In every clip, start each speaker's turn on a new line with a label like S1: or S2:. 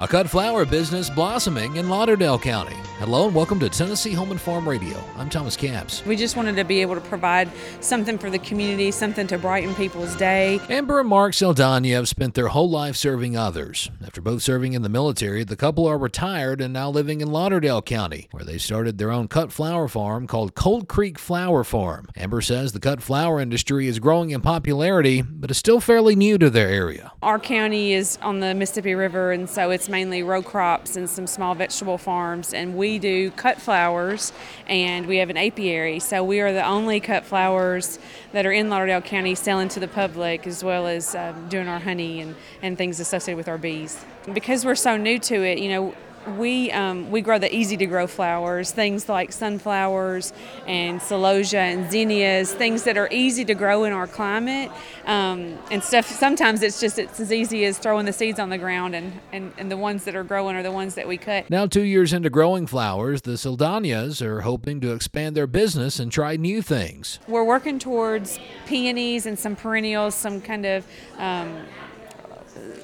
S1: A cut flower business blossoming in Lauderdale County. Hello and welcome to Tennessee Home and Farm Radio. I'm Thomas Capps.
S2: We just wanted to be able to provide something for the community, something to brighten people's day.
S1: Amber and Mark Saldana have spent their whole life serving others. After both serving in the military, the couple are retired and now living in Lauderdale County, where they started their own cut flower farm called Cold Creek Flower Farm. Amber says the cut flower industry is growing in popularity, but is still fairly new to their area.
S2: Our county is on the Mississippi River, and so it's mainly row crops and some small vegetable farms. And we do cut flowers, and we have an apiary. So we are the only cut flowers that are in Lauderdale County selling to the public, as well as um, doing our honey and, and things associated with our bees. Because we're so new to it, you know, we um, we grow the easy to grow flowers, things like sunflowers and celosia and zinnias, things that are easy to grow in our climate, um, and stuff. Sometimes it's just it's as easy as throwing the seeds on the ground, and, and, and the ones that are growing are the ones that we cut.
S1: Now, two years into growing flowers, the Saldanas are hoping to expand their business and try new things.
S2: We're working towards peonies and some perennials, some kind of um,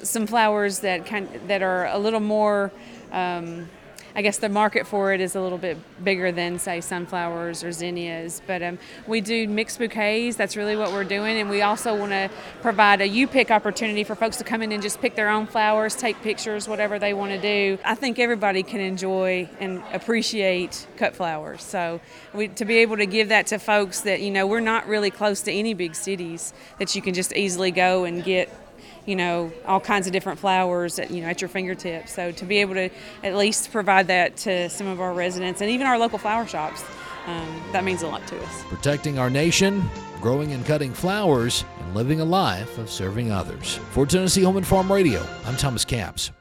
S2: some flowers that kind that are a little more. Um, I guess the market for it is a little bit bigger than, say, sunflowers or zinnias. But um, we do mixed bouquets. That's really what we're doing. And we also want to provide a you pick opportunity for folks to come in and just pick their own flowers, take pictures, whatever they want to do. I think everybody can enjoy and appreciate cut flowers. So we, to be able to give that to folks that, you know, we're not really close to any big cities that you can just easily go and get you know all kinds of different flowers at you know at your fingertips. So to be able to at least provide that to some of our residents and even our local flower shops, um, that means a lot to us.
S1: Protecting our nation, growing and cutting flowers, and living a life of serving others. For Tennessee Home and Farm Radio, I'm Thomas Capps.